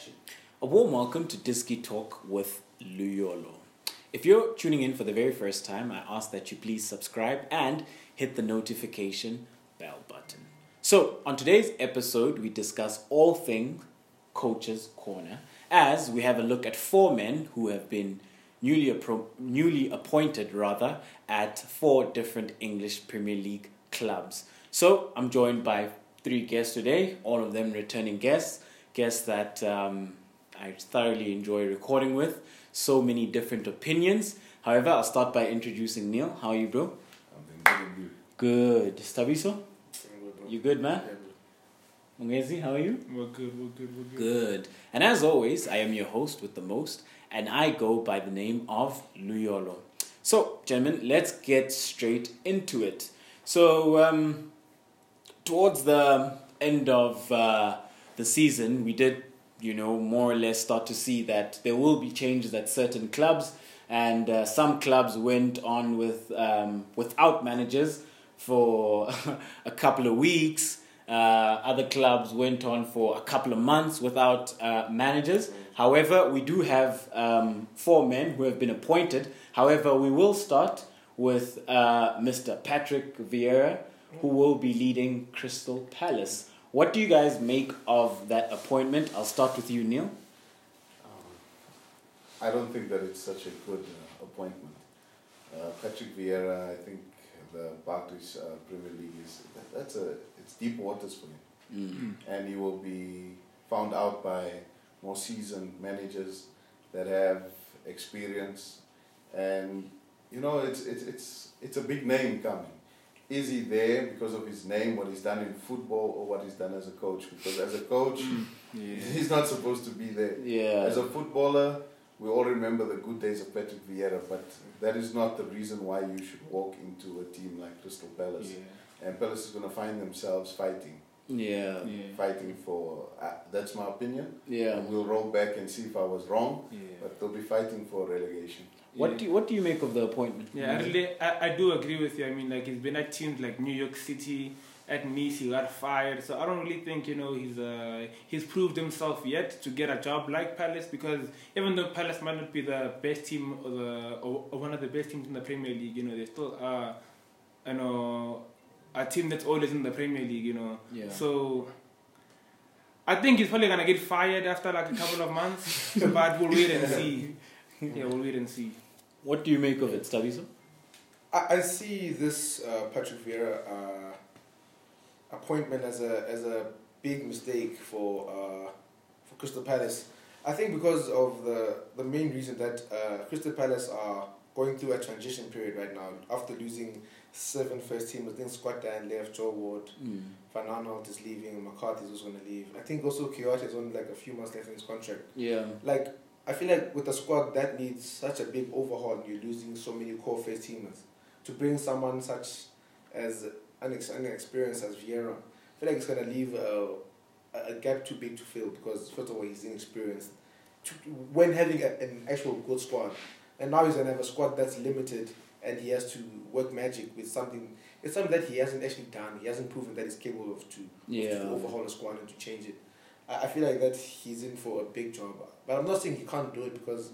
action. A warm welcome to Diski Talk with Luyolo. If you're tuning in for the very first time, I ask that you please subscribe and hit the notification bell button. So, on today's episode, we discuss all things Coach's Corner as we have a look at four men who have been newly, appro- newly appointed rather at four different English Premier League clubs. So, I'm joined by three guests today, all of them returning guests, guests that um, I thoroughly enjoy recording with. So many different opinions. However, I'll start by introducing Neil. How are you, bro? I'm doing good. Good. Stabiso? You good, man? Mungezi, how are you? We're good, we're good, we're good. Good. And as always, I am your host with the most, and I go by the name of Luyolo. So, gentlemen, let's get straight into it. So, um, towards the end of uh, the season, we did, you know, more or less start to see that there will be changes at certain clubs, and uh, some clubs went on with um, without managers for a couple of weeks. Uh, other clubs went on for a couple of months without uh, managers. However, we do have um, four men who have been appointed. However, we will start with uh, Mr. Patrick Vieira, who will be leading Crystal Palace. What do you guys make of that appointment? I'll start with you, Neil. I don't think that it's such a good uh, appointment. Uh, Patrick Vieira, I think the Barclays uh, Premier League is that, that's a it's deep waters for him, and he will be found out by more seasoned managers that have experience, and you know it's it's it's it's a big name coming. Is he there because of his name, what he's done in football, or what he's done as a coach? Because as a coach, he's not supposed to be there. Yeah. As a footballer, we all remember the good days of Patrick Vieira, but that is not the reason why you should walk into a team like Crystal Palace. And Palace is going to find themselves fighting, Yeah. Yeah. fighting for. Uh, that's my opinion. Yeah. And we'll roll back and see if I was wrong, Yeah. but they'll be fighting for relegation. What do you, what do you make of the appointment? Yeah, I really, I, I do agree with you. I mean, like he's been at teams like New York City, at Nice, he got fired. So I don't really think you know he's uh he's proved himself yet to get a job like Palace because even though Palace might not be the best team or the or, or one of the best teams in the Premier League, you know they still are, you know, a team that's always in the Premier League. You know, Yeah. so. I think he's probably gonna get fired after like a couple of months, but we'll wait and see. Yeah, we'll wait and see. What do you make of it, Stabiso? I, I see this uh, Patrick Vieira uh, appointment as a as a big mistake for uh, for Crystal Palace. I think because of the the main reason that uh, Crystal Palace are going through a transition period right now after losing seven first teamers. I think Scott Dann left, Joel Ward, Mm. Van Aanholt is leaving, McCarthy is also going to leave. I think also Kouyaté is only like a few months left in his contract. Yeah. Like I feel like with a squad that needs such a big overhaul, you're losing so many core first teamers. To bring someone such as unex- inexperienced as Vieira, I feel like it's gonna leave a, a gap too big to fill because first of all he's inexperienced. To, when having a, an actual good squad, and now he's gonna have a squad that's limited, and he has to work magic with something. It's something that he hasn't actually done. He hasn't proven that he's capable of to Yeah. to overhaul a squad and to change it. I, I feel like that he's in for a big job. But I'm not saying he can't do it because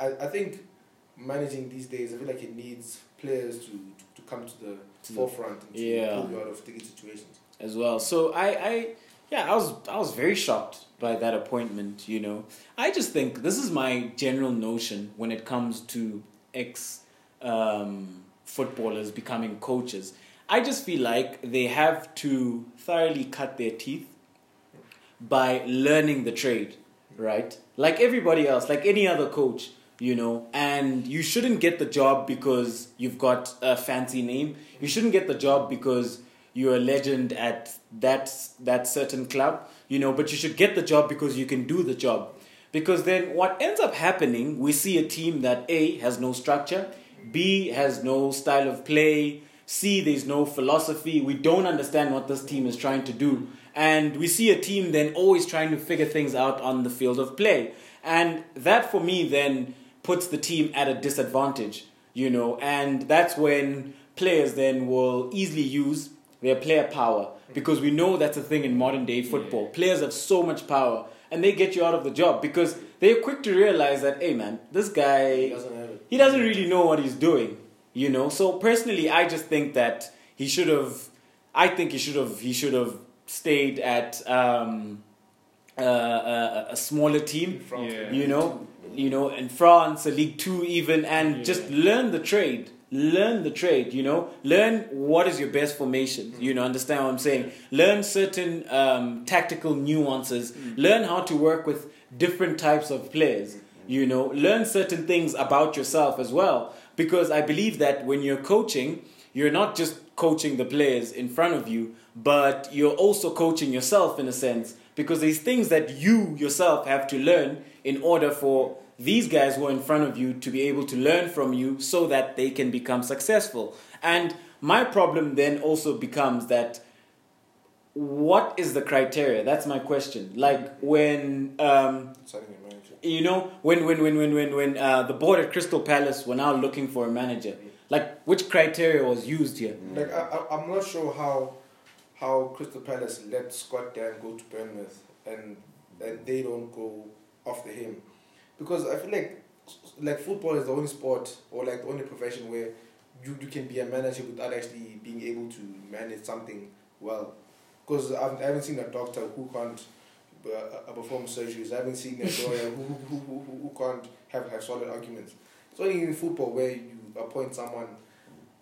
I, I think managing these days, I feel like it needs players to, to come to the To forefront and to Yeah. pull you out of sticky situations. as well. So I, I, yeah, I was, I was very shocked by that appointment. You know, I just think this is my general notion when it comes to ex um, footballers becoming coaches. I just feel like they have to thoroughly cut their teeth by learning the trade, right? Like everybody else, like any other coach, you know, and you shouldn't get the job because you've got a fancy name. You shouldn't get the job because you're a legend at that that certain club, you know, but you should get the job because you can do the job. Because then what ends up happening, we see a team that A has no structure, B has no style of play, C there's no philosophy. We don't understand what this team is trying to do. And we see a team then always trying to figure things out on the field of play. And that for me then puts the team at a disadvantage, you know, and that's when players then will easily use their player power because we know that's a thing in modern day football. Players have so much power and they get you out of the job because they're quick to realize that, hey man, this He guy doesn't have he doesn't really know what he's doing, you know. So personally, I just think that he should have. I think he should have. He should have stayed at um, uh, a, a smaller team, Yeah. you know, you know, in France, a League Two even, and Yeah. just learn the trade. Learn the trade, you know. Learn what is your best formation. You know, understand what I'm saying. Learn certain um, tactical nuances. Learn how to work with different types of players. You know, learn certain things about yourself as well. Because I believe that when you're coaching, you're not just coaching the players in front of you, but you're also coaching yourself in a sense. Because there's things that you yourself have to learn in order for these guys who are in front of you to be able to learn from you so that they can become successful. And my problem then also becomes that what is the criteria? That's my question. Like when um, you know when when when when when when uh, the board at Crystal Palace were now looking for a manager. Like which criteria was used here? Like I, I, I'm not sure how how Crystal Palace let Scott Dann go to Bournemouth and and they don't go after him, because I feel like like football is the only sport or like the only profession where you, you can be a manager without actually being able to manage something well. Because I haven't seen a doctor who can't uh, perform surgeries. I haven't seen a lawyer who, who, who, who, who can't have, have solid arguments. It's only in football where you appoint someone.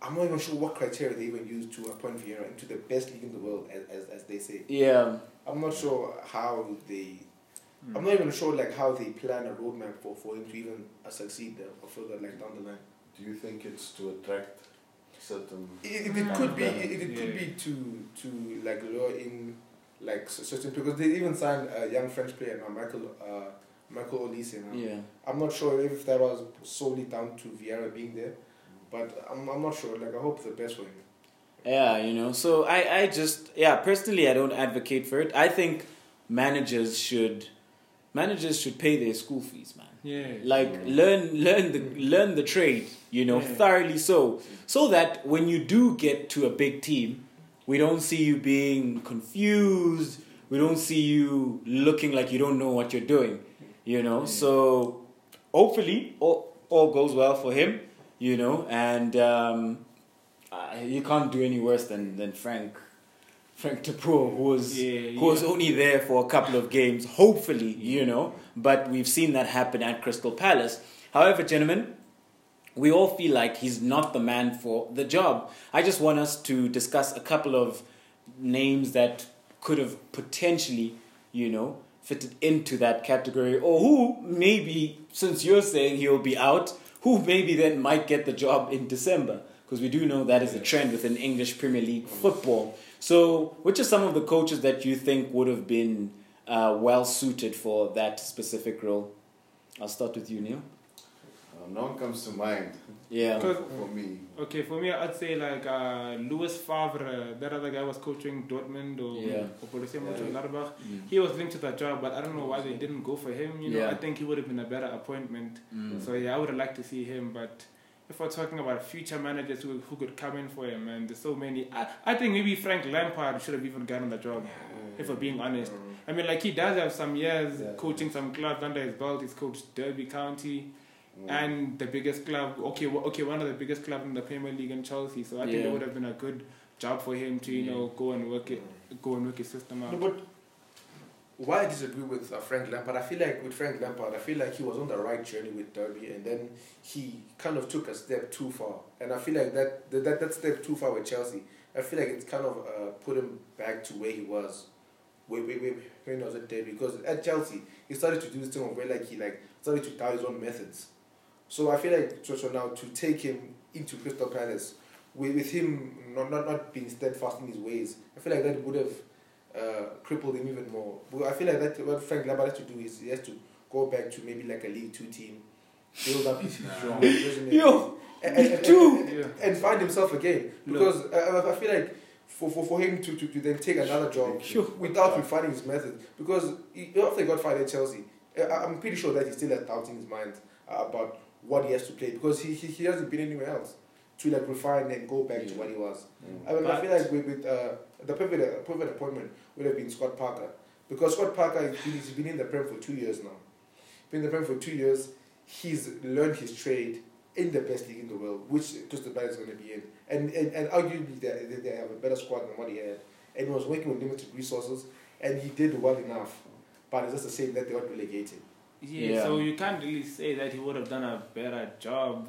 I'm not even sure what criteria they even use to appoint Vieira into the best league in the world, as, as, as they say. Yeah, I'm not sure how they. I'm not even sure like how they plan a roadmap for, for him to even uh, succeed there or further like down the line. Do you think it's to attract certain? It, it, it could be it, it Yeah. could be to to like lure in like certain because they even signed a young French player now Michael uh, Michael Olise now. Um, yeah. I'm not sure if that was solely down to Vieira being there, but I'm I'm not sure. Like I hope the best for him. Yeah, you know. So I, I just yeah, personally I don't advocate for it. I think managers should managers should pay their school fees, man. Yeah. Like learn learn the mm. learn the trade, you know, Yeah. thoroughly so. So that when you do get to a big team, we don't see you being confused. We don't see you looking like you don't know what you're doing. You know? So hopefully all, all goes well for him, you know, and um, uh, you can't do any worse than, than Frank Frank Boer, who was Yeah, who was only there for a couple of games, hopefully, you know. But we've seen that happen at Crystal Palace. However, gentlemen, we all feel like he's not the man for the job. I just want us to discuss a couple of names that could have potentially, you know, fitted into that category, or who maybe, since you're saying he'll be out, who maybe then might get the job in December, because we do know that is a trend within English Premier League football. So, which are some of the coaches that you think would have been uh, well suited for that specific role? I'll start with you, Neil. Uh, no one comes to mind Yeah. For me. Okay, for me, I'd say like uh, Louis Favre, that other guy was coaching Dortmund or, Yeah. or Borussia Yeah. Mönchengladbach. Mm. He was linked to that job, but I don't know why they didn't go for him. You know, Yeah. I think he would have been a better appointment. Mm. So yeah, I would have liked to see him. But if we're talking about future managers who, who could come in for him, and there's so many, I, I think maybe Frank Lampard should have even gotten the job. If we're being honest, I mean, like he does have some years Yeah. coaching some clubs under his belt. He's coached Derby County Mm. and the biggest club. Okay, okay, one of the biggest clubs in the Premier League in Chelsea. So I think it would have been a good job for him to you Yeah. know go and work it, go and work his system No, but why I disagree with uh, Frank Lampard, I feel like with Frank Lampard, I feel like he was on the right journey with Derby, and then he kind of took a step too far, and I feel like that that that, that step too far with Chelsea, I feel like it's kind of uh, put him back to where he was, where, where, where, when he was at Derby, because at Chelsea he started to do this thing of where like he like started to doubt his own methods, so I feel like so, so now to take him into Crystal Palace, with, with him not, not not being steadfast in his ways, I feel like that would have uh, crippled him even more. But I feel like that what Frank Lampard has to do is he has to go back to maybe like a League Two team, build up his strong resume, Yo, and, and, and, Two. and, and, and find himself again. Because I, I- I feel like for, for, for him to, to, to then take another job Sure. without refining his method, because he, after he got fired at Chelsea, I- I'm pretty sure that he still has doubts in his mind uh, about what he has to play because he, he, he hasn't been anywhere else to like refine and go back to what he was. Mm. I mean, I feel like with, with uh, the perfect, uh, perfect appointment would have been Scott Parker Because Scott Parker has been, he's been in the Prem for two years now. Been in the Prem for two years. He's learned his trade in the best league in the world, which Crystal Palace is going to be in. And, and, and arguably, they, they- they have a better squad than what he had. And he was working with limited resources, and he did well enough. But it's just the same that they got relegated. Yeah, Yeah. so you can't really say that he would have done a better job.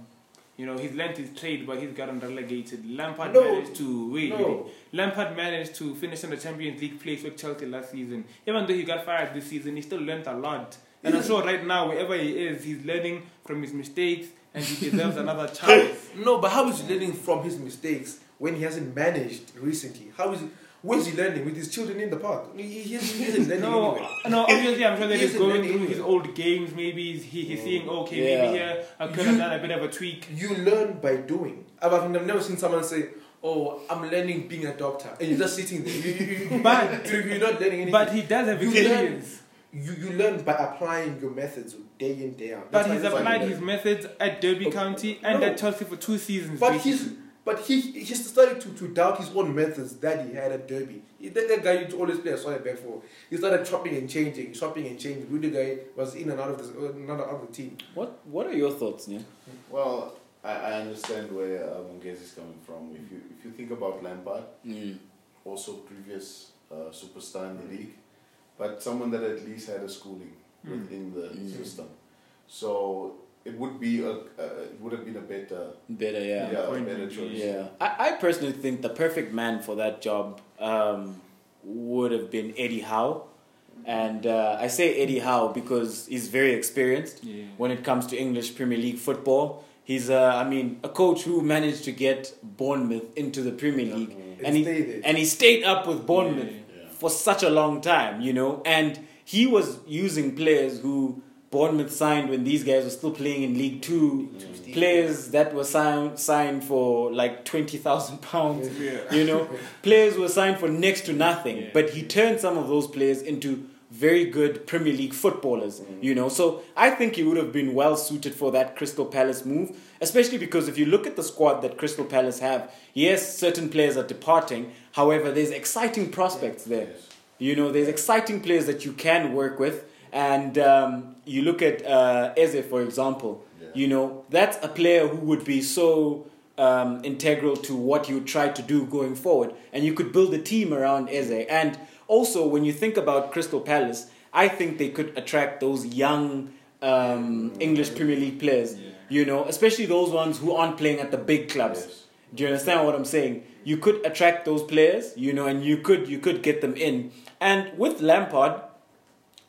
You know, he's learned his trade, but he's gotten relegated. Lampard No. managed to wait. No. Lampard managed to finish in the Champions League place with Chelsea last season. Even though he got fired this season, he still learned a lot. And I'm sure right now, wherever he is, he's learning from his mistakes, and he deserves another chance. No, but how is he learning from his mistakes when he hasn't managed recently? How is he, where's he learning with his children in the park? He, he isn't, he isn't learning No, no. Obviously, I'm sure that He he's going through his old games. Maybe he's, he, he's mm. seeing, okay, Yeah. maybe here I could have done a bit of a tweak. You learn by doing. I've, I've never seen someone say, "Oh, I'm learning being a doctor," and you're just sitting there. You, you, you, But- you, you're not learning anything. But he does have experience. you, you learn by applying your methods day in day out. But he's that's applied his methods at Derby Oh, County and no. at Chelsea for two seasons. But basically. he's but he he's started to, to doubt his own methods that he had at Derby. He, that, that guy used to always play a solid back four. He started chopping and changing, chopping and changing. Rüdiger was in and out of the another out of the team. What What are your thoughts, Neil? Well, I, I understand where uh, Mungezi is coming from. If you if you think about Lampard, Mm. also previous uh, superstar in the league, but someone that at least had a schooling Mm. within the Mm. system. So it would be a uh, it would have been a better Better, yeah, yeah. a Point. better choice. Yeah, I, I personally think the perfect man for that job um, would have been Eddie Howe. And uh, I say Eddie Howe because he's very experienced Yeah. when it comes to English Premier League football. He's, uh, I mean, a coach who managed to get Bournemouth into the Premier League. Mm. And he, and he stayed up with Bournemouth Yeah. for such a long time, you know. And he was using players who Bournemouth signed when these guys were still playing in League Two. Mm. Players that were signed signed for like twenty thousand pounds, Yeah. you know. players were signed for next to nothing, Yeah. but he turned some of those players into very good Premier League footballers, Mm. you know. So I think he would have been well suited for that Crystal Palace move, especially because if you look at the squad that Crystal Palace have, yes, certain players are departing. However, there's exciting prospects there. Yes. You know, there's exciting players that you can work with. And um, you look at uh, Eze, for example. Yeah. You know, that's a player who would be so um, integral to what you try to do going forward. And you could build a team around Eze. And also, when you think about Crystal Palace, I think they could attract those young um, English Premier League players. Yeah. You know, especially those ones who aren't playing at the big clubs. Yes. Do you understand what I'm saying? You could attract those players, you know, and you could you could get them in. And with Lampard,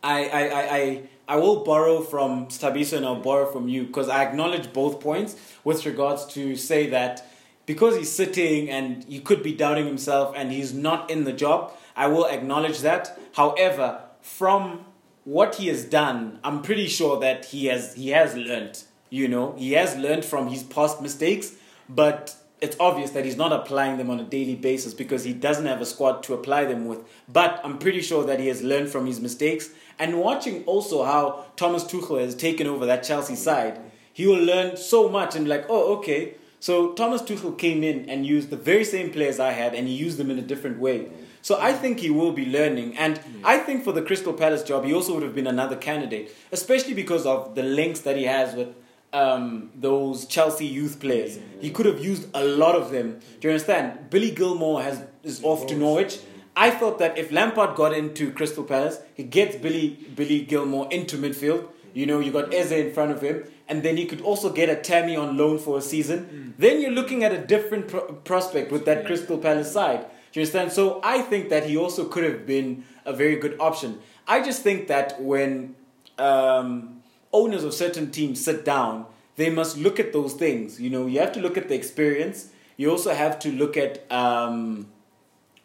I I I, I, I will borrow from Stabiso and I'll borrow from you because I acknowledge both points with regards to say that because he's sitting and he could be doubting himself and he's not in the job. I will acknowledge that. However, from what he has done, I'm pretty sure that he has he has learned. You know, he has learned from his past mistakes, but it's obvious that he's not applying them on a daily basis because he doesn't have a squad to apply them with. But I'm pretty sure that he has learned from his mistakes. And watching also how Thomas Tuchel has taken over that Chelsea side, he will learn so much and be like, oh, okay. So Thomas Tuchel came in and used the very same players I had, and he used them in a different way. So I think he will be learning, and I think for the Crystal Palace job, he also would have been another candidate, especially because of the links that he has with um, those Chelsea youth players. He could have used a lot of them. Do you understand? Billy Gilmour has is off to Norwich. I thought that if Lampard got into Crystal Palace, he gets Billy Billy Gilmour into midfield. You know, you got Eze in front of him, and then he could also get a Tammy on loan for a season. Then you're looking at a different pro- prospect with that Crystal Palace side. Do you understand? So I think that he also could have been a very good option. I just think that when um, owners of certain teams sit down, they must look at those things. You know, you have to look at the experience. You also have to look at um,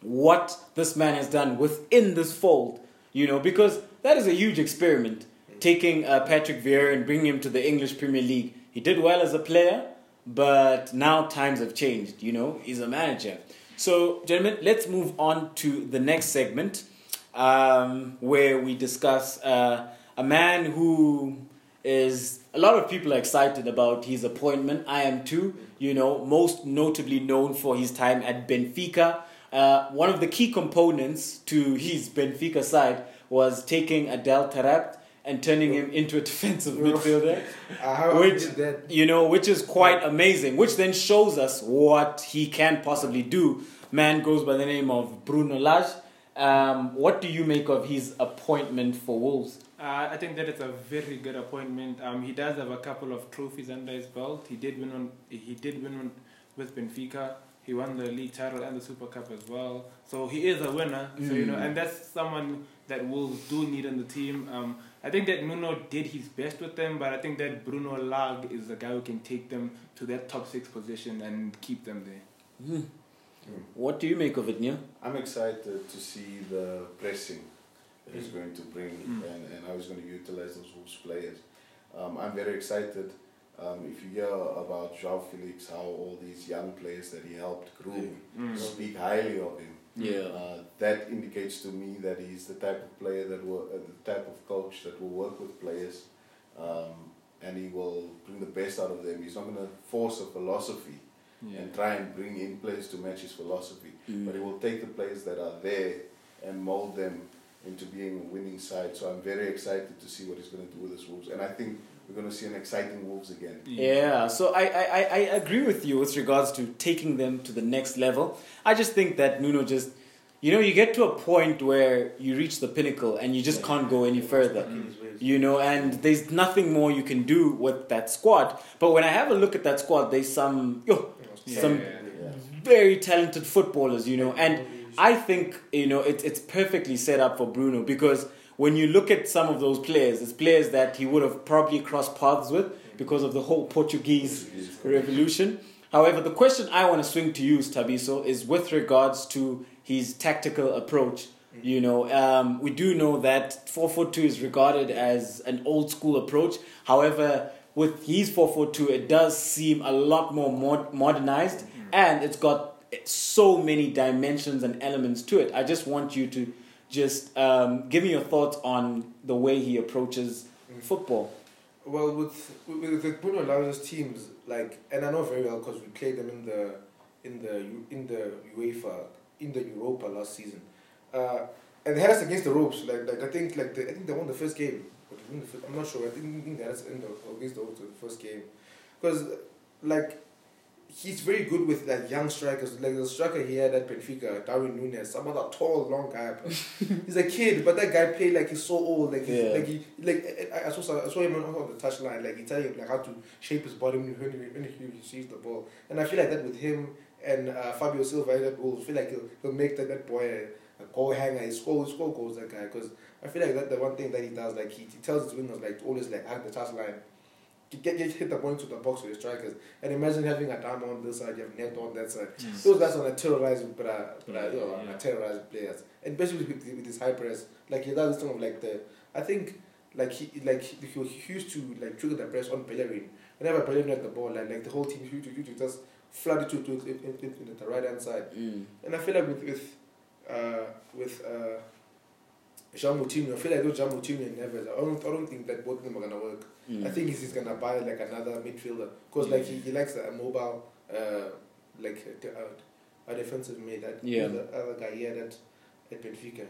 what this man has done within this fold. You know, because that is a huge experiment. Taking uh, Patrick Vieira and bringing him to the English Premier League. He did well as a player, but now times have changed. You know, he's a manager. So, gentlemen, let's move on to the next segment um, where we discuss uh, a man who is a lot of people are excited about his appointment. I am too. You know, most notably known for his time at Benfica. Uh, one of the key components to his Benfica side was taking Adel Taarabt and turning him into a defensive midfielder. Which- that? you know, which is quite amazing, which then shows us what he can possibly do. Man goes by the name of Bruno Lage. Um, what do you make of his appointment for Wolves? Uh, I think that it's a very good appointment. Um, he does have a couple of trophies under his belt. He did win one. He did win one with Benfica. He won the league title and the Super Cup as well. So he is a winner. So you know, Mm. and that's someone that Wolves do need on the team. Um, I think that Nuno did his best with them, but I think that Bruno Lage is the guy who can take them to that top six position and keep them there. Hmm. What do you make of it, Neil? I'm excited to see the pressing he's going to bring Mm. and, and how he's going to utilize those Wolves players. Um, I'm very excited. Um, if you hear about Joao Felix, how all these young players that he helped groom Mm. speak highly of him, Yeah. uh, that indicates to me that he's the type of player that will, uh, the type of coach that will work with players, um, and he will bring the best out of them. He's not going to force a philosophy Yeah. and try and bring in players to match his philosophy, Mm. but he will take the players that are there and mold them into being a winning side. So I'm very excited to see what he's going to do with his Wolves, and I think we're going to see an exciting Wolves again. Yeah, so I, I, I- I agree with you with regards to taking them to the next level. I just think that Nuno just, you know, you get to a point where you reach the pinnacle and you just can't go any further. You know, and there's nothing more you can do with that squad. But when I have a look at that squad, there's some yo, some Yeah. very talented footballers, you know, and I think you know it, it's perfectly set up for Bruno because when you look at some of those players, it's players that he would have probably crossed paths with because of the whole Portuguese revolution. However, the question I want to swing to you, Tabiso, is with regards to his tactical approach. You know, um, we do know that 442 is regarded as an old school approach. However, with his 442, it does seem a lot more mod- modernized and it's got so many dimensions and elements to it. I just want you to just um, give me your thoughts on the way he approaches football. Well, with with the Bruno Lage's teams, like, and I know very well because we played them in the in the in the UEFA in the Europa last season, uh, and they had us against the ropes. Like, like I think like the, I think they won the first game. Or they won the first, I'm not sure. I think, I think they had us in the, against the ropes the first game, because like he's very good with like young strikers. Like the striker he had at Benfica, Darwin Nunez, some other tall, long guy. but he's a kid, but that guy played like he's so old. Like he's, Yeah. like he like I, I saw I saw him on, on the touchline. Like he tell you like how to shape his body when he, when he, when he receives the ball. And I feel like that with him and uh, Fabio Silva in that goal. I feel like he'll, he'll make that, that boy a, a goal hanger. He score he score goals that guy because I feel like that the one thing that he does like he, he tells his wingers like to always like hug the touchline. Get, get hit the ball into the box with your strikers. And imagine having Adama on this side, you have Neto on that side. Those guys are terrorizing, but, uh, but uh, you know, Yeah. players, and especially with, with his high press. Like he does this thing of like the, I think like he like he, he used to like trigger the press on Bellerin. Whenever Bellerin had the ball, like, like the whole team used to, used to just flood it to, to, the right hand side. Mm. And I feel like with with uh, with uh, João Moutinho, I feel like those João Moutinho and Neves, I don't, I don't think that both of them are gonna work. Mm. I think he's, he's gonna buy like another midfielder because like he, he likes a mobile uh, like uh, a defensive mid. That Yeah. the other guy here that at Benfica.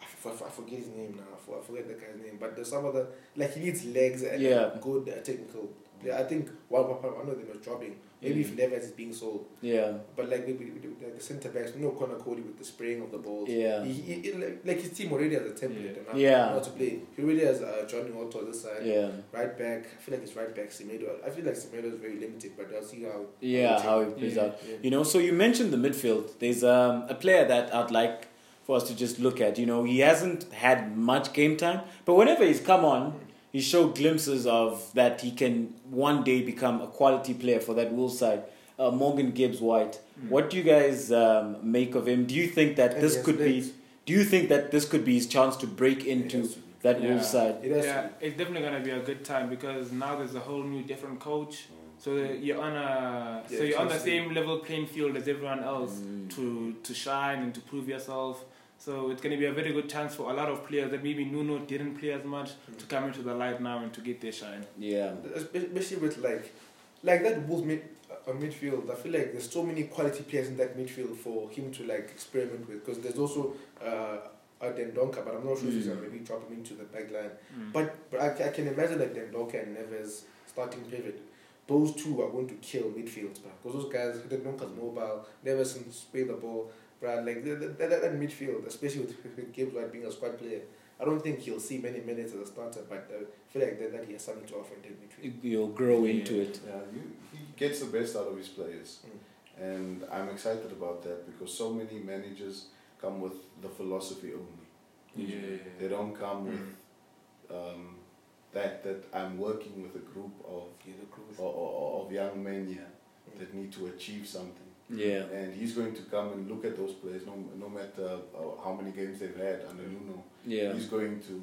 I, f- I forget his name now. I forget the guy's name. But there's some other like he needs legs and Yeah. good uh, technical. Yeah, I think one one one of them is dropping. Maybe if Neves is being sold, Yeah, but like maybe with the, centre backs, no Conor Coady with the spraying of the balls. yeah, He, he, he- like, like his team already has a template and how, Yeah. how to play. He already has uh, Jonny Otto this side. yeah, Right back, I feel like it's right back Semedo. I feel like Semedo is very limited, but I'll see how. yeah. how it it plays Yeah. out. You know, so you mentioned the midfield. There's um, a player that I'd like for us to just look at. You know, he hasn't had much game time, but whenever he's come on, he showed glimpses of that he can one day become a quality player for that Wolves side. Uh, Morgan Gibbs White. What do you guys um, make of him? Do you think that And this he has could be? Do you think that this could be his chance to break into to be. that Yeah. Wolves side? It has yeah, to it's definitely gonna be a good time because now there's a whole new different coach. So you're on a so you're on the same level playing field as everyone else Mm. to to shine and to prove yourself. So it's gonna be a very good chance for a lot of players that maybe Nuno didn't play as much to come into the light now and to get their shine. Yeah. Especially with like, like that Wolves mid, uh, midfield. I feel like there's so many quality players in that midfield for him to like experiment with. Because there's also uh, uh, Dendoncker, but I'm not sure if he's Mm. gonna maybe drop him into the back line. Mm. But, but I, I can imagine that Dendoncker and Neves starting pivot. Those two are going to kill midfield, because those guys, Dendoncker's mobile, Neves can spray the ball, bruh, like that, that, that, that midfield, especially with, with Gibbs White being a squad player. I don't think he'll see many minutes as a starter, but uh, I feel like that, that he has something to offer in that midfield. You'll grow into it. Yeah, you, he gets the best out of his players. And I'm excited about that because so many managers come with the philosophy only. Yeah. They don't come with um, that, that I'm working with a group of, He's a cruise. of, of of young men here that need to achieve something. Yeah. And he's going to come and look at those players, no, no matter uh, how many games they've had under Nuno. Yeah. He's going to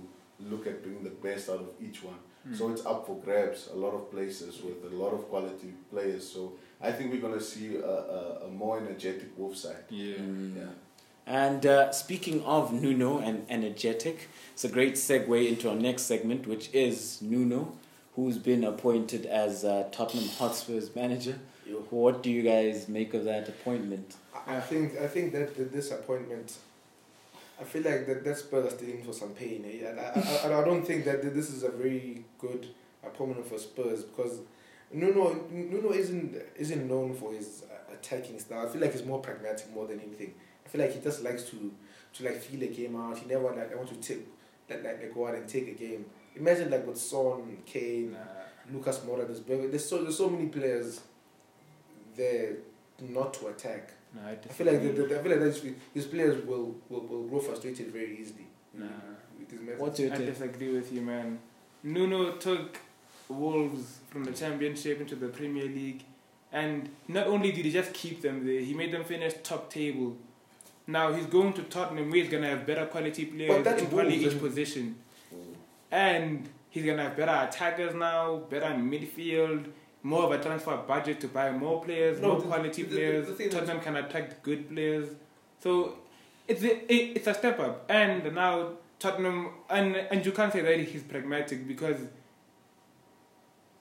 look at bringing the best out of each one. Mm. So it's up for grabs, a lot of places with a lot of quality players. So I think we're going to see a, a, a more energetic Wolf side. yeah. Mm. Yeah. And uh, speaking of Nuno and energetic, it's a great segue into our next segment, which is Nuno, who's been appointed as uh, Tottenham Hotspur's manager. What do you guys make of that appointment? I think I think that the disappointment. I feel like that that Spurs in for some pain. Eh? And I, I, I don't think that this is a very good appointment for Spurs because Nuno Nuno isn't isn't known for his uh, attacking style. I feel like he's more pragmatic more than anything. I feel like he just likes to to like feel a game out. He never like I want to take like, like, go out and take a game. Imagine like with Son, Kane, Nah. Lucas Moura, there's there's so there's so many players there not to attack. Nah, I, I feel like the, disagree. the, I feel like that's, these players will, will, will grow frustrated very easily. Nah. With his methods. What's your I take? disagree with you, man. Nuno took Wolves from the Championship into the Premier League, and not only did he just keep them there, he made them finish top table. Now he's going to Tottenham, where he's gonna have better quality players in probably each position, mm. and he's gonna have better attackers now, better midfield. More of a transfer budget to buy more players, No, more the- quality the- players. the Tottenham can attract good players, so it's a, it, it's a step up. And now Tottenham, and and you can't say that he's pragmatic because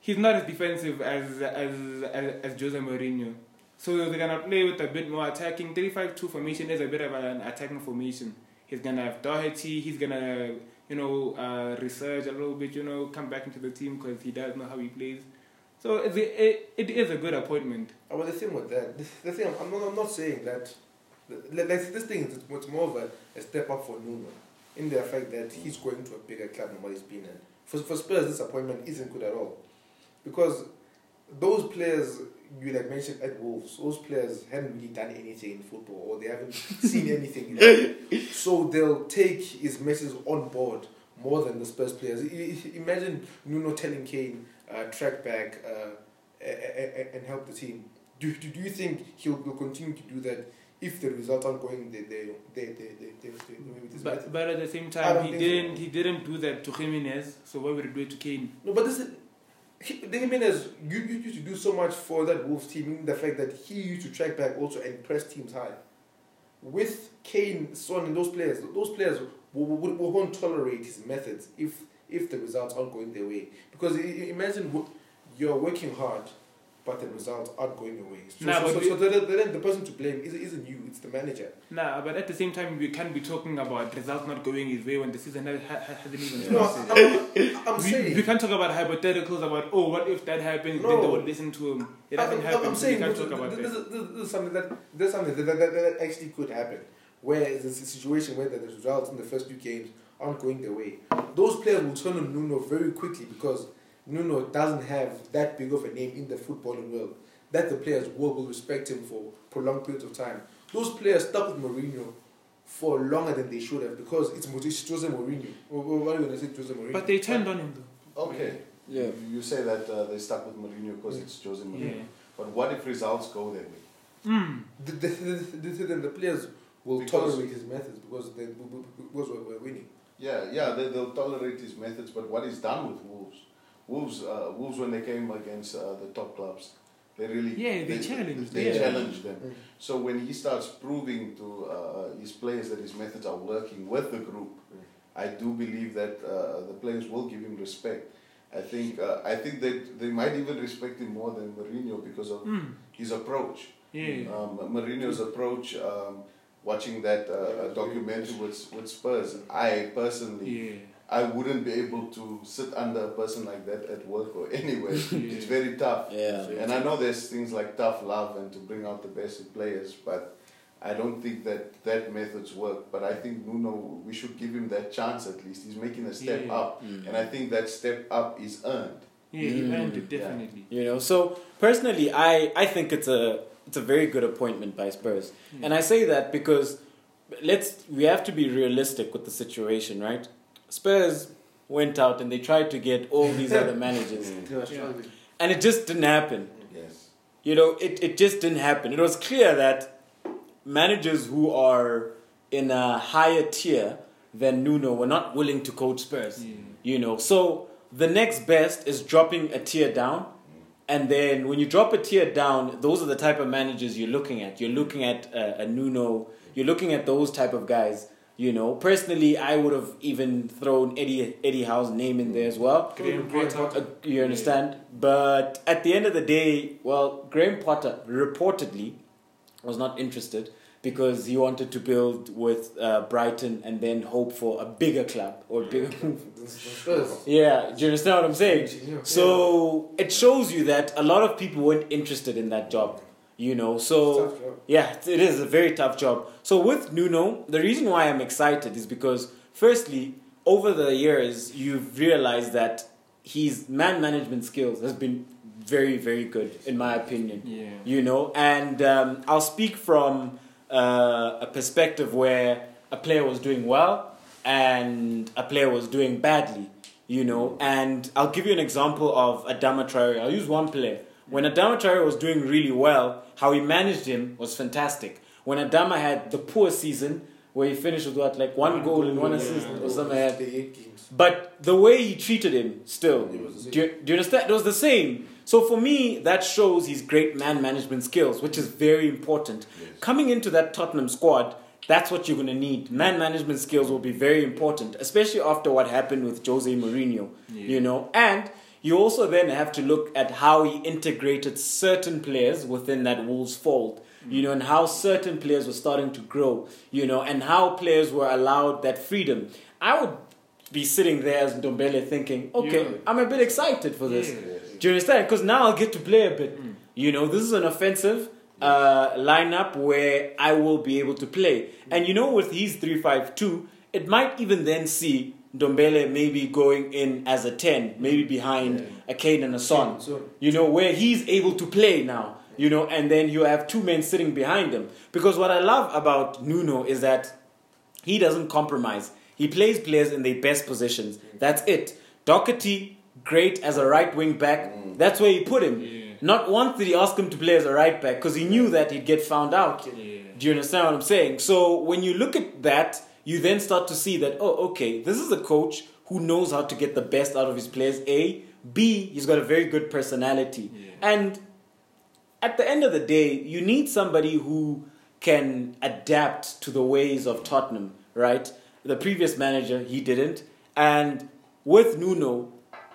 he's not as defensive as as as, as Jose Mourinho. So they're gonna play with a bit more attacking. 3-5-2 formation is a bit of an attacking formation. He's gonna have Doherty. He's gonna you know uh, research a little bit. You know, come back into the team because he does know how he plays. So it's a, it, it is a good appointment. Uh, Well, the thing with that, the, thing, I'm not, I'm not saying that, like, like, this thing is it's more of a, a step up for Nuno in the fact that he's going to a bigger club than what he's been in. For, for Spurs, this appointment isn't good at all. Because those players you like mentioned at Wolves, those players haven't really done anything in football or they haven't seen anything. so they'll take his message on board more than the Spurs players. Imagine Nuno telling Kane, uh, track back uh, and help the team. Do, do, do you think he'll, will continue to do that if the results aren't going the, the, the, the, the, the, the, with But but at the same time, he didn't he didn't do that to Jimenez. So why would he do it to Kane? No, but this is. He, the Jimenez, you, you used to do so much for that Wolves team, the fact that he used to track back also and press teams high. With Kane, Son, and those players, those players will, will, will, won't tolerate his methods if if the results aren't going their way. Because imagine you're working hard, but the results aren't going your way. So, Nah, so, but so, so the, the, the person to blame isn't, you, it's the manager. Nah, but at the same time, we can't be talking about results not going his way when the season ha- ha- hasn't even No, started. I'm, I'm we, saying. we can't talk about hypotheticals about oh what if that happens then they would listen to him it hasn't I'm, happened I'm so saying we can't talk about this, that this, this is something that there's something that, that, that, that actually could happen. Where it's a situation where the results in the first few games aren't going their way. Those players will turn on Nuno very quickly because Nuno doesn't have that big of a name in the footballing world. That the players will, will respect him for prolonged periods of time. Those players stuck with Mourinho for longer than they should have because it's, Jose Mourinho. Or, or what are you going to say, Jose Mourinho? but they turned on him though Okay. Yeah. You- You say that uh, they stuck with Mourinho because it's Jose Mourinho. yeah But what if results go their way? mm. the, the, the, the, the players will Because- tolerate his methods because they because we're, we're winning. Yeah, yeah, they, they'll tolerate his methods, but what he's done with Wolves, Wolves, uh, Wolves when they came against uh, the top clubs, they really Yeah, they challenged They them. challenged them. Mm. So when he starts proving to uh, his players that his methods are working with the group, Mm. I do believe that uh, the players will give him respect. I think uh, I think that they might even respect him more than Mourinho because of Mm. his approach. yeah Um, Mourinho's approach, um, watching that uh, documentary with with Spurs. I personally, Yeah. I wouldn't be able to sit under a person like that at work or anywhere. It's very tough. Yeah. And I know there's things like tough love and to bring out the best in players, but I don't think that that methods work. But I think Nuno, we should give him that chance at least. He's making a step Yeah. up, and I think that step up is earned. Yeah, he Mm. earned it, definitely. You know, so personally, I, I think it's a it's a very good appointment by Spurs, hmm. and I say that because let's we have to be realistic with the situation, right? Spurs went out and they tried to get all these other managers, hmm. They and it just didn't happen. Yes. You know, it, it just didn't happen. It was clear that managers who are in a higher tier than Nuno were not willing to coach Spurs. Yeah. You know, so the next best is dropping a tier down. And then when you drop a tier down, those are the type of managers you're looking at. You're looking at a, a Nuno. You're looking at those type of guys. You know, personally, I would have even thrown Eddie Eddie Howe's name in there as well. Graham Graham Potter. Uh, you understand? But at the end of the day, well, Graham Potter reportedly was not interested because he wanted to build with uh, Brighton and then hope for a bigger club or bigger. Yeah, do you understand what I'm saying? So it shows you that a lot of people weren't interested in that job. You know, so Tough job. yeah, it is a very tough job. So with Nuno, the reason why I'm excited is because firstly, over the years, you've realized that his man management skills has been very, very good, in my opinion. Yeah. You know, and um, I'll speak from uh, a perspective where a player was doing well and a player was doing badly. You know, and I'll give you an example of Adama Traore. I'll use one player. When Adama Traore was doing really well, how he managed him was fantastic. When Adama had the poor season, where he finished with what, like one, goal and one assist yeah. or something like that. The eight games. But the way he treated him, still, It was do you, do you understand? It was the same. So for me, that shows his great man management skills, which is very important. Yes. Coming into that Tottenham squad, that's what you're going to need. Man management skills will be very important, especially after what happened with Jose Mourinho. You know, and you also then have to look at how he integrated certain players within that Wolves fold. You know, and how certain players were starting to grow. You know, and how players were allowed that freedom. I would be sitting there as Ndombele thinking, okay, Yeah. I'm a bit excited for this. Yeah. Do you understand? Because now I'll get to play a bit. Mm. You know, this is an offensive uh, lineup where I will be able to play. And you know, with his 3 5 2, it might even then see Dombele maybe going in as a 10, maybe behind a Kane and a Son. So, You know, where he's able to play now. You know, and then you have two men sitting behind him. Because what I love about Nuno is that he doesn't compromise. He plays players in their best positions. That's it. Doherty, great as a right wing back. Mm. That's where he put him. Yeah. Not once did he ask him to play as a right back because he knew that he'd get found out. Yeah. Do you understand what I'm saying? So when you look at that, you then start to see that, oh, okay, this is a coach who knows how to get the best out of his players. A. B. He's got a very good personality. Yeah. And at the end of the day, you need somebody who can adapt to the ways of Tottenham, right? The previous manager, he didn't. And with Nuno,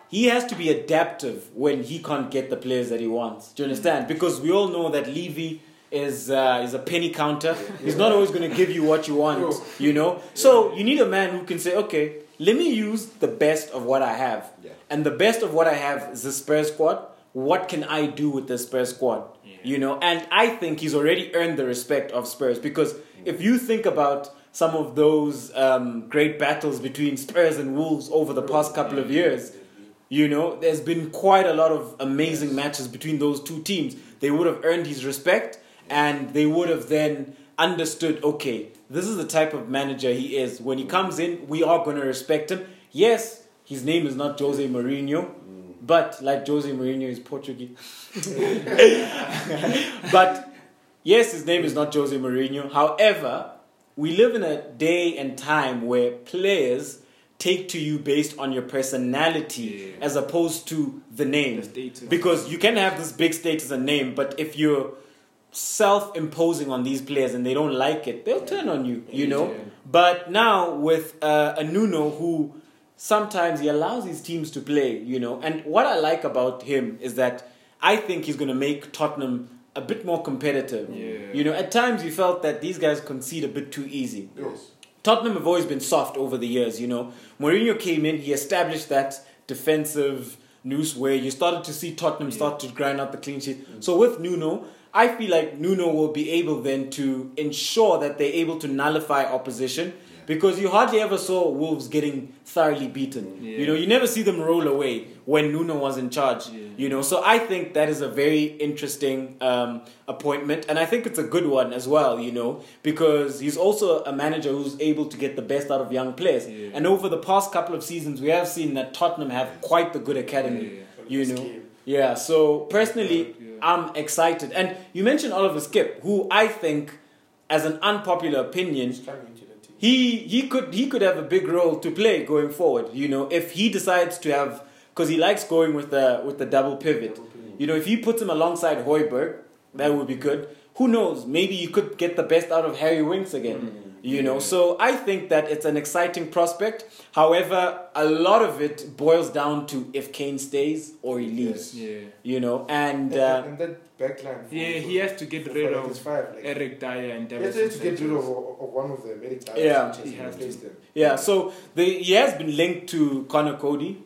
he has to be adaptive when he can't get the players that he wants. Do you understand? Because we all know that Levy is uh, is a penny counter. He's not always going to give you what you want, you know. So you need a man who can say, okay, let me use the best of what I have, and the best of what I have is the Spurs squad. What can I do with the Spurs squad? Yeah. You know, and I think he's already earned the respect of Spurs because if you think about some of those um, great battles between Spurs and Wolves over the past couple of years, you know, there's been quite a lot of amazing matches between those two teams. They would have earned his respect and they would have then understood okay, this is the type of manager he is. When he comes in, we are going to respect him. Yes, his name is not Jose Mourinho, but like Jose Mourinho is Portuguese. but yes, his name is not Jose Mourinho. However, we live in a day and time where players take to you based on your personality Yeah. as opposed to the name. The. Because you can have this big status and name, but if you're self imposing on these players and they don't like it, they'll turn on you, you know? Yeah. But now with uh, a Nuno who sometimes he allows his teams to play, you know? And what I like about him is that I think he's going to make Tottenham a bit more competitive. Yeah. You know, at times you felt that these guys concede a bit too easy. Yes. Tottenham have always been soft over the years, you know. Mourinho came in, he established that defensive noose where you started to see Tottenham start to grind out the clean sheet. So with Nuno, I feel like Nuno will be able then to ensure that they're able to nullify opposition because you hardly ever saw Wolves getting thoroughly beaten. Yeah. You know, you never see them roll away when Nuno was in charge. Yeah. You know, so I think that is a very interesting um, appointment, and I think it's a good one as well. You know, because he's also a manager who's able to get the best out of young players. Yeah. And over the past couple of seasons, we have seen that Tottenham have quite the good academy. Yeah. You know, Scheme. yeah. So personally, Yeah. I'm excited, and you mentioned Oliver Skipp, who I think, as an unpopular opinion, he he could he could have a big role to play going forward. You know, if he decides to have because he likes going with the with the double pivot. You know, if he puts him alongside Højbjerg, that would be good. Who knows? Maybe you could get the best out of Harry Winks again. Mm. You know, so I think that it's an exciting prospect. However, a lot of it boils down to if Kane stays or he leaves. Yeah. You know, and And, uh, and that backline. Yeah, for- he has to get rid like of five. Like, Eric Dier and he has to get rid of, of one of the medic tires. Yeah. He has to. them. Yeah, so the, he has been linked to Conor Coady,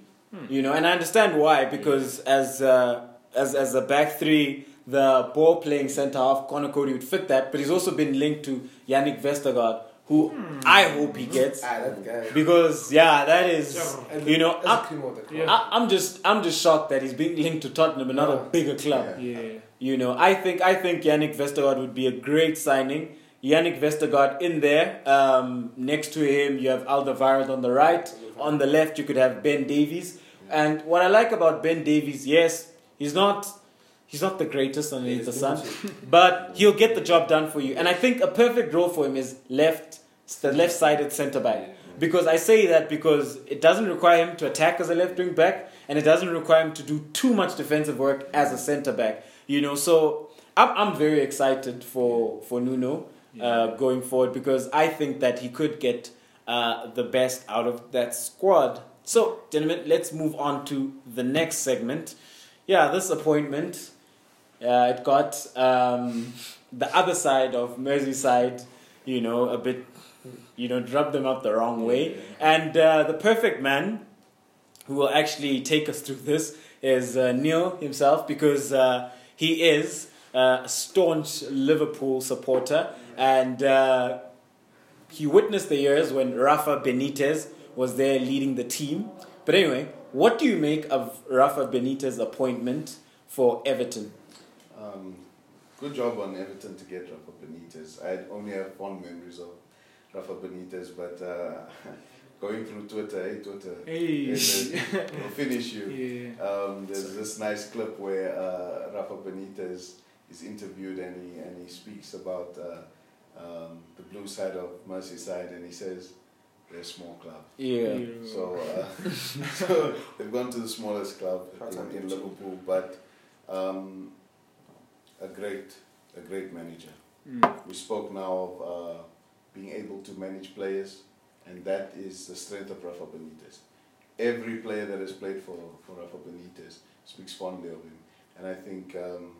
you know, and I understand why because as uh, as as a back three, the ball playing centre half, Conor Coady would fit that, but he's also been linked to Jannik Vestergaard, who I hope he gets Ah, that guy. because yeah, that is And you know I'm, a cream of the crop. Yeah. I- I'm just I'm just shocked that he's being linked to Tottenham, and another Yeah. bigger club. Yeah. Yeah. You know, I think I think Jannik Vestergaard would be a great signing. Jannik Vestergaard in there. Um, next to him, you have Alderweireld on the right. On the left, you could have Ben Davies. And what I like about Ben Davies, yes, he's not he's not the greatest underneath the sun, but he'll get the job done for you. And I think a perfect role for him is left, the left-sided centre back. Because I say that because it doesn't require him to attack as a left wing back, and it doesn't require him to do too much defensive work as a centre back. You know, so I'm I'm very excited for for Nuno uh, going forward because I think that he could get uh, the best out of that squad. So, gentlemen, let's move on to the next segment. Yeah, this appointment, uh, it got um, the other side of Merseyside, you know, a bit, you know, rubbed them up the wrong way. And uh, the perfect man who will actually take us through this is uh, Neil himself because uh, he is uh, a staunch Liverpool supporter and uh, he witnessed the years when Rafa Benitez was there leading the team. But anyway, what do you make of Rafa Benitez's appointment for Everton? Um, good job on Everton to get Rafa Benitez. I only have fond memories of Rafa Benitez, but uh, going through Twitter, hey Twitter, Hey. is a- will finish you. Yeah. Um, there's this nice clip where uh, Rafa Benitez is interviewed and he and he speaks about uh, um, the blue side of Merseyside and he says they're a small club. Yeah. So, uh, so they've gone to the smallest club in, in Liverpool, but um, a great a great manager. Mm. We spoke now of uh, being able to manage players, and that is the strength of Rafa Benitez. Every player that has played for, for Rafa Benitez speaks fondly of him, and I think um,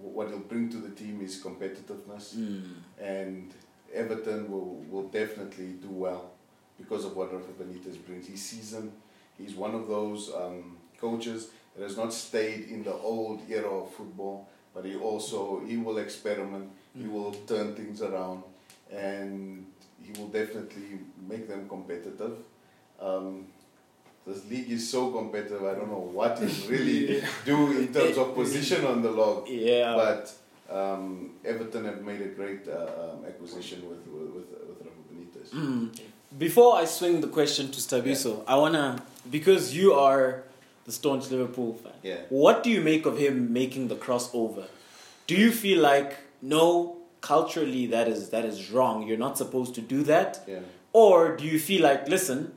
what he'll bring to the team is competitiveness, Mm. and Everton will, will definitely do well because of what Rafa Benitez brings. He's seasoned. He's one of those um, coaches that has not stayed in the old era of football, but he also he will experiment. He will turn things around, and he will definitely make them competitive. Um, this league is so competitive. I don't know what he'll really do in terms of position on the log. Yeah. But um, Everton have made a great uh, um, acquisition with with with, with Rafa Benitez. Mm. Before I swing the question to Stabiso, I wanna because you are the staunch Liverpool fan. Yeah. What do you make of him making the crossover? Do you feel like no culturally that is that is wrong? You're not supposed to do that, Yeah. or do you feel like listen,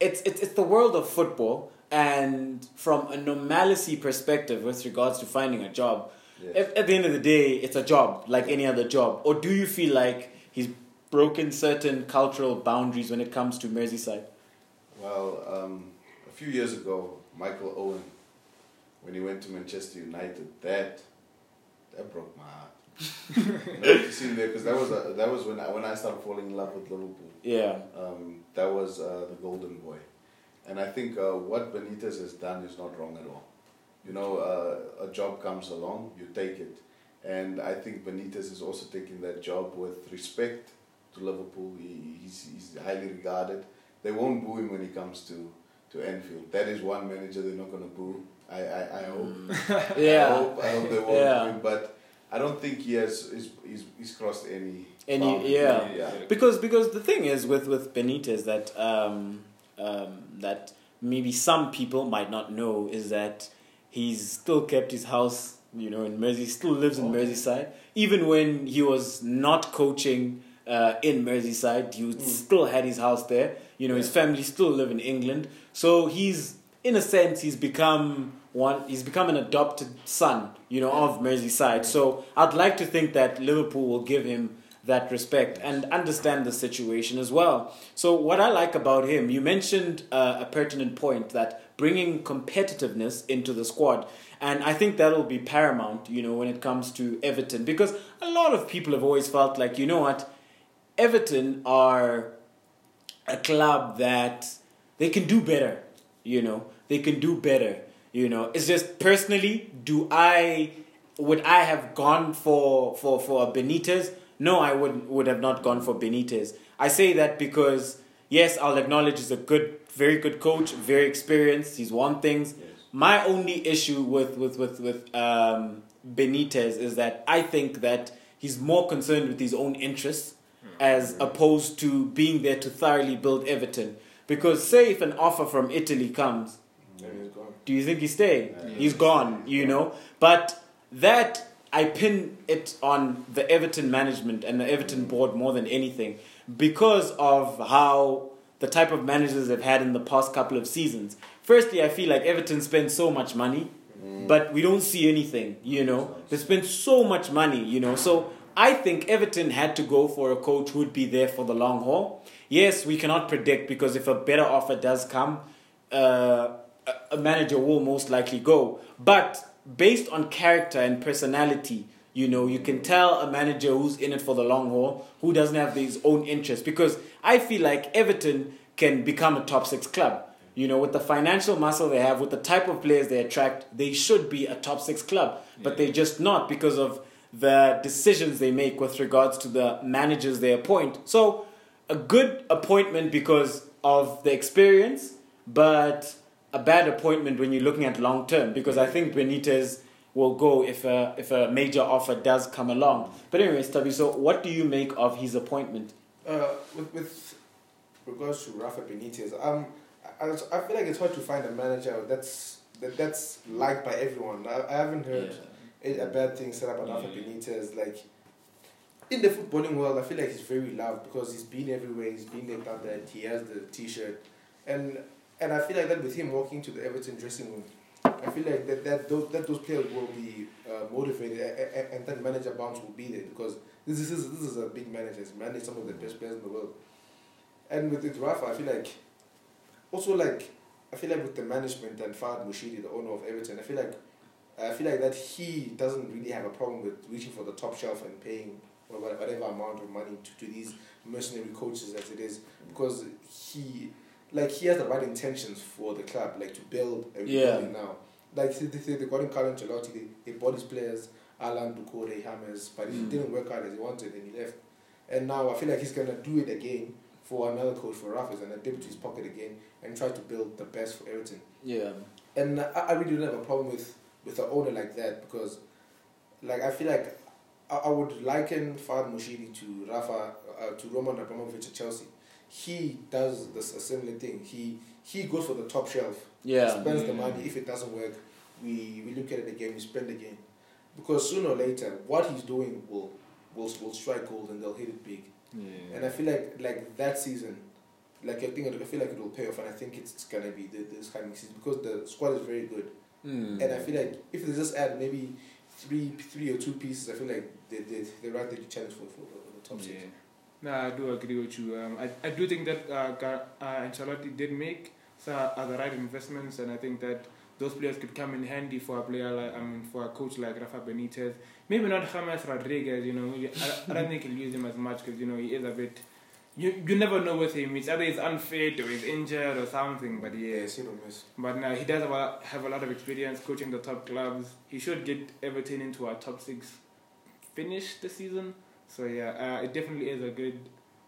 it's it's it's the world of football, and from a normalcy perspective with regards to finding a job, Yeah. at, at the end of the day, it's a job like any other job. Or do you feel like he's broken certain cultural boundaries when it comes to Merseyside? Well, um, a few years ago, Michael Owen, when he went to Manchester United, that that broke my heart. you to there because that was a, that was when I, when I started falling in love with Liverpool. Yeah. Um, that was uh, the golden boy, and I think uh, what Benitez has done is not wrong at all. You know, uh, a job comes along, you take it, and I think Benitez is also taking that job with respect to Liverpool. He, he's, he's highly regarded. They won't boo him when he comes to to Anfield. That is one manager they're not going to boo. I, I, I hope. I Yeah. hope, I hope they won't Yeah. boo but I don't think he has he's, he's, he's crossed any. Any- boundary. yeah. yeah. Because because the thing is with with Benitez that um, um, that maybe some people might not know is that he's still kept his house you know in Mersey still lives in Oh. Merseyside even when he was not coaching uh, in Merseyside he would still had his house there you know his family still live in England so he's in a sense he's become one he's become an adopted son you know of Merseyside so I'd like to think that Liverpool will give him that respect and understand the situation as well. So, what I like about him, you mentioned uh, a pertinent point that bringing competitiveness into the squad, and I think that'll be paramount, you know, when it comes to Everton, because a lot of people have always felt like, you know what, Everton are a club that they can do better, you know, they can do better, you know. It's just personally, do I would I have gone for for for Benitez? No, I would would have not gone for Benitez. I say that because yes, I'll acknowledge he's a good, very good coach, very experienced. He's won things. Yes. My only issue with with with with um, Benitez is that I think that he's more concerned with his own interests as opposed to being there to thoroughly build Everton. Because say if an offer from Italy comes, And he's gone. do you think he's staying? Yeah. He's gone, you know. But that I pin it on the Everton management and the Everton mm. board more than anything because of how the type of managers they've had in the past couple of seasons. Firstly, I feel like Everton spends so much money, mm. but we don't see anything, you know. They spend so much money, you know. So I think Everton had to go for a coach who would be there for the long haul. Yes, we cannot predict because if a better offer does come, uh, a- manager will most likely go. But based on character and personality, you know, you can tell a manager who's in it for the long haul, who doesn't have his own interests. Because I feel like Everton can become a top six club. You know, with the financial muscle they have, with the type of players they attract, they should be a top six club. But they're just not because of the decisions they make with regards to the managers they appoint. So, a good appointment because of the experience, but a bad appointment when you're looking at long term because I think Benitez will go if a if a major offer does come along. But anyway, Tabi, so what do you make of his appointment? Uh, with, with regards to Rafa Benitez, um, I, I feel like it's hard to find a manager that's that, that's liked by everyone. I, I haven't heard a, a bad thing said about Rafa Benitez. Like in the footballing world, I feel like he's very loved because he's been everywhere. He's been done that. He has the T-shirt, and and I feel like that with him walking to the Everton dressing room, I feel like that that those, that those players will be uh, motivated, a- a- and that manager bounce will be there because this is this is a big manager. He's managed some of the best players in the world, and with, with Rafa, I feel like also like I feel like with the management and Farhad Moshiri, the owner of Everton, I feel like I feel like that he doesn't really have a problem with reaching for the top shelf and paying wha- whatever amount of money to, to these mercenary coaches as it is because he like he has the right intentions for the club like to build a Yeah. now like they, they, they got him Carlo Ancelotti they, they bought his players Alan Doucouré Hammers but it Mm. didn't work out as he wanted and he left and now I feel like he's gonna do it again for another coach for Rafa and then dip into his pocket again and try to build the best for Everton Yeah. and I, I really don't have a problem with with an owner like that because like I feel like I, I would liken Farhad Moshiri to Rafa uh, to Roman Abramovich at Chelsea. He does this a similar thing. He he goes for the top shelf. Yeah. Spends the Mm. money. If it doesn't work, we we look at it again. We spend again, because sooner or later, what he's doing will will will strike gold and they'll hit it big. Yeah. And I feel like like that season, like I think I feel like it will pay off, and I think it's gonna be the, this coming season because the squad is very good. Mm. And I feel like if they just add maybe three, three or two pieces, I feel like they they they're right there to challenge for for the, the top. Yeah. No, I do agree with you. Um, I, I do think that uh, uh, did make so are the right investments, and I think that those players could come in handy for a player like I mean for a coach like Rafa Benitez. Maybe not James Rodriguez. You know, I, I don't think he'll use him as much because you know he is a bit. You you never know with him. It's either he's unfit or he's injured or something. But yeah, Yes, you know, miss. but now he does have a, have a lot of experience coaching the top clubs. He should get Everton into our top six finish this season. So yeah, uh, it definitely is a good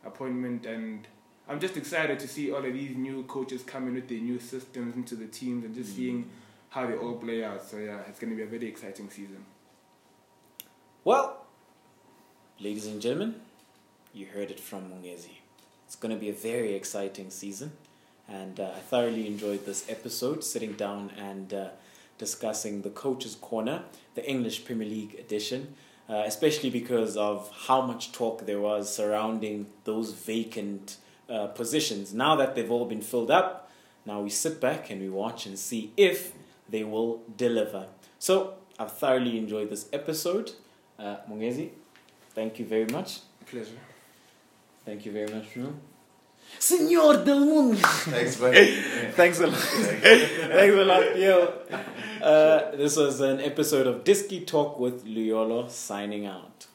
appointment, and I'm just excited to see all of these new coaches coming with their new systems into the teams and just seeing how they all play out. So yeah, it's going to be a very exciting season. Well, ladies and gentlemen, you heard it from Mungezi. It's going to be a very exciting season, and uh, I thoroughly enjoyed this episode, sitting down and uh, discussing the Coach's Corner, the English Premier League edition, uh, especially because of how much talk there was surrounding those vacant uh, positions. Now that they've all been filled up, now we sit back and we watch and see if they will deliver. So, I've thoroughly enjoyed this episode. Uh, Mungezi, thank you very much. Pleasure. Thank you very much, Bruno. Senor del Mundo. Thanks, buddy. Thanks a lot. Thanks a lot, yo. Uh, this was an episode of Disky Talk with Luyolo signing out.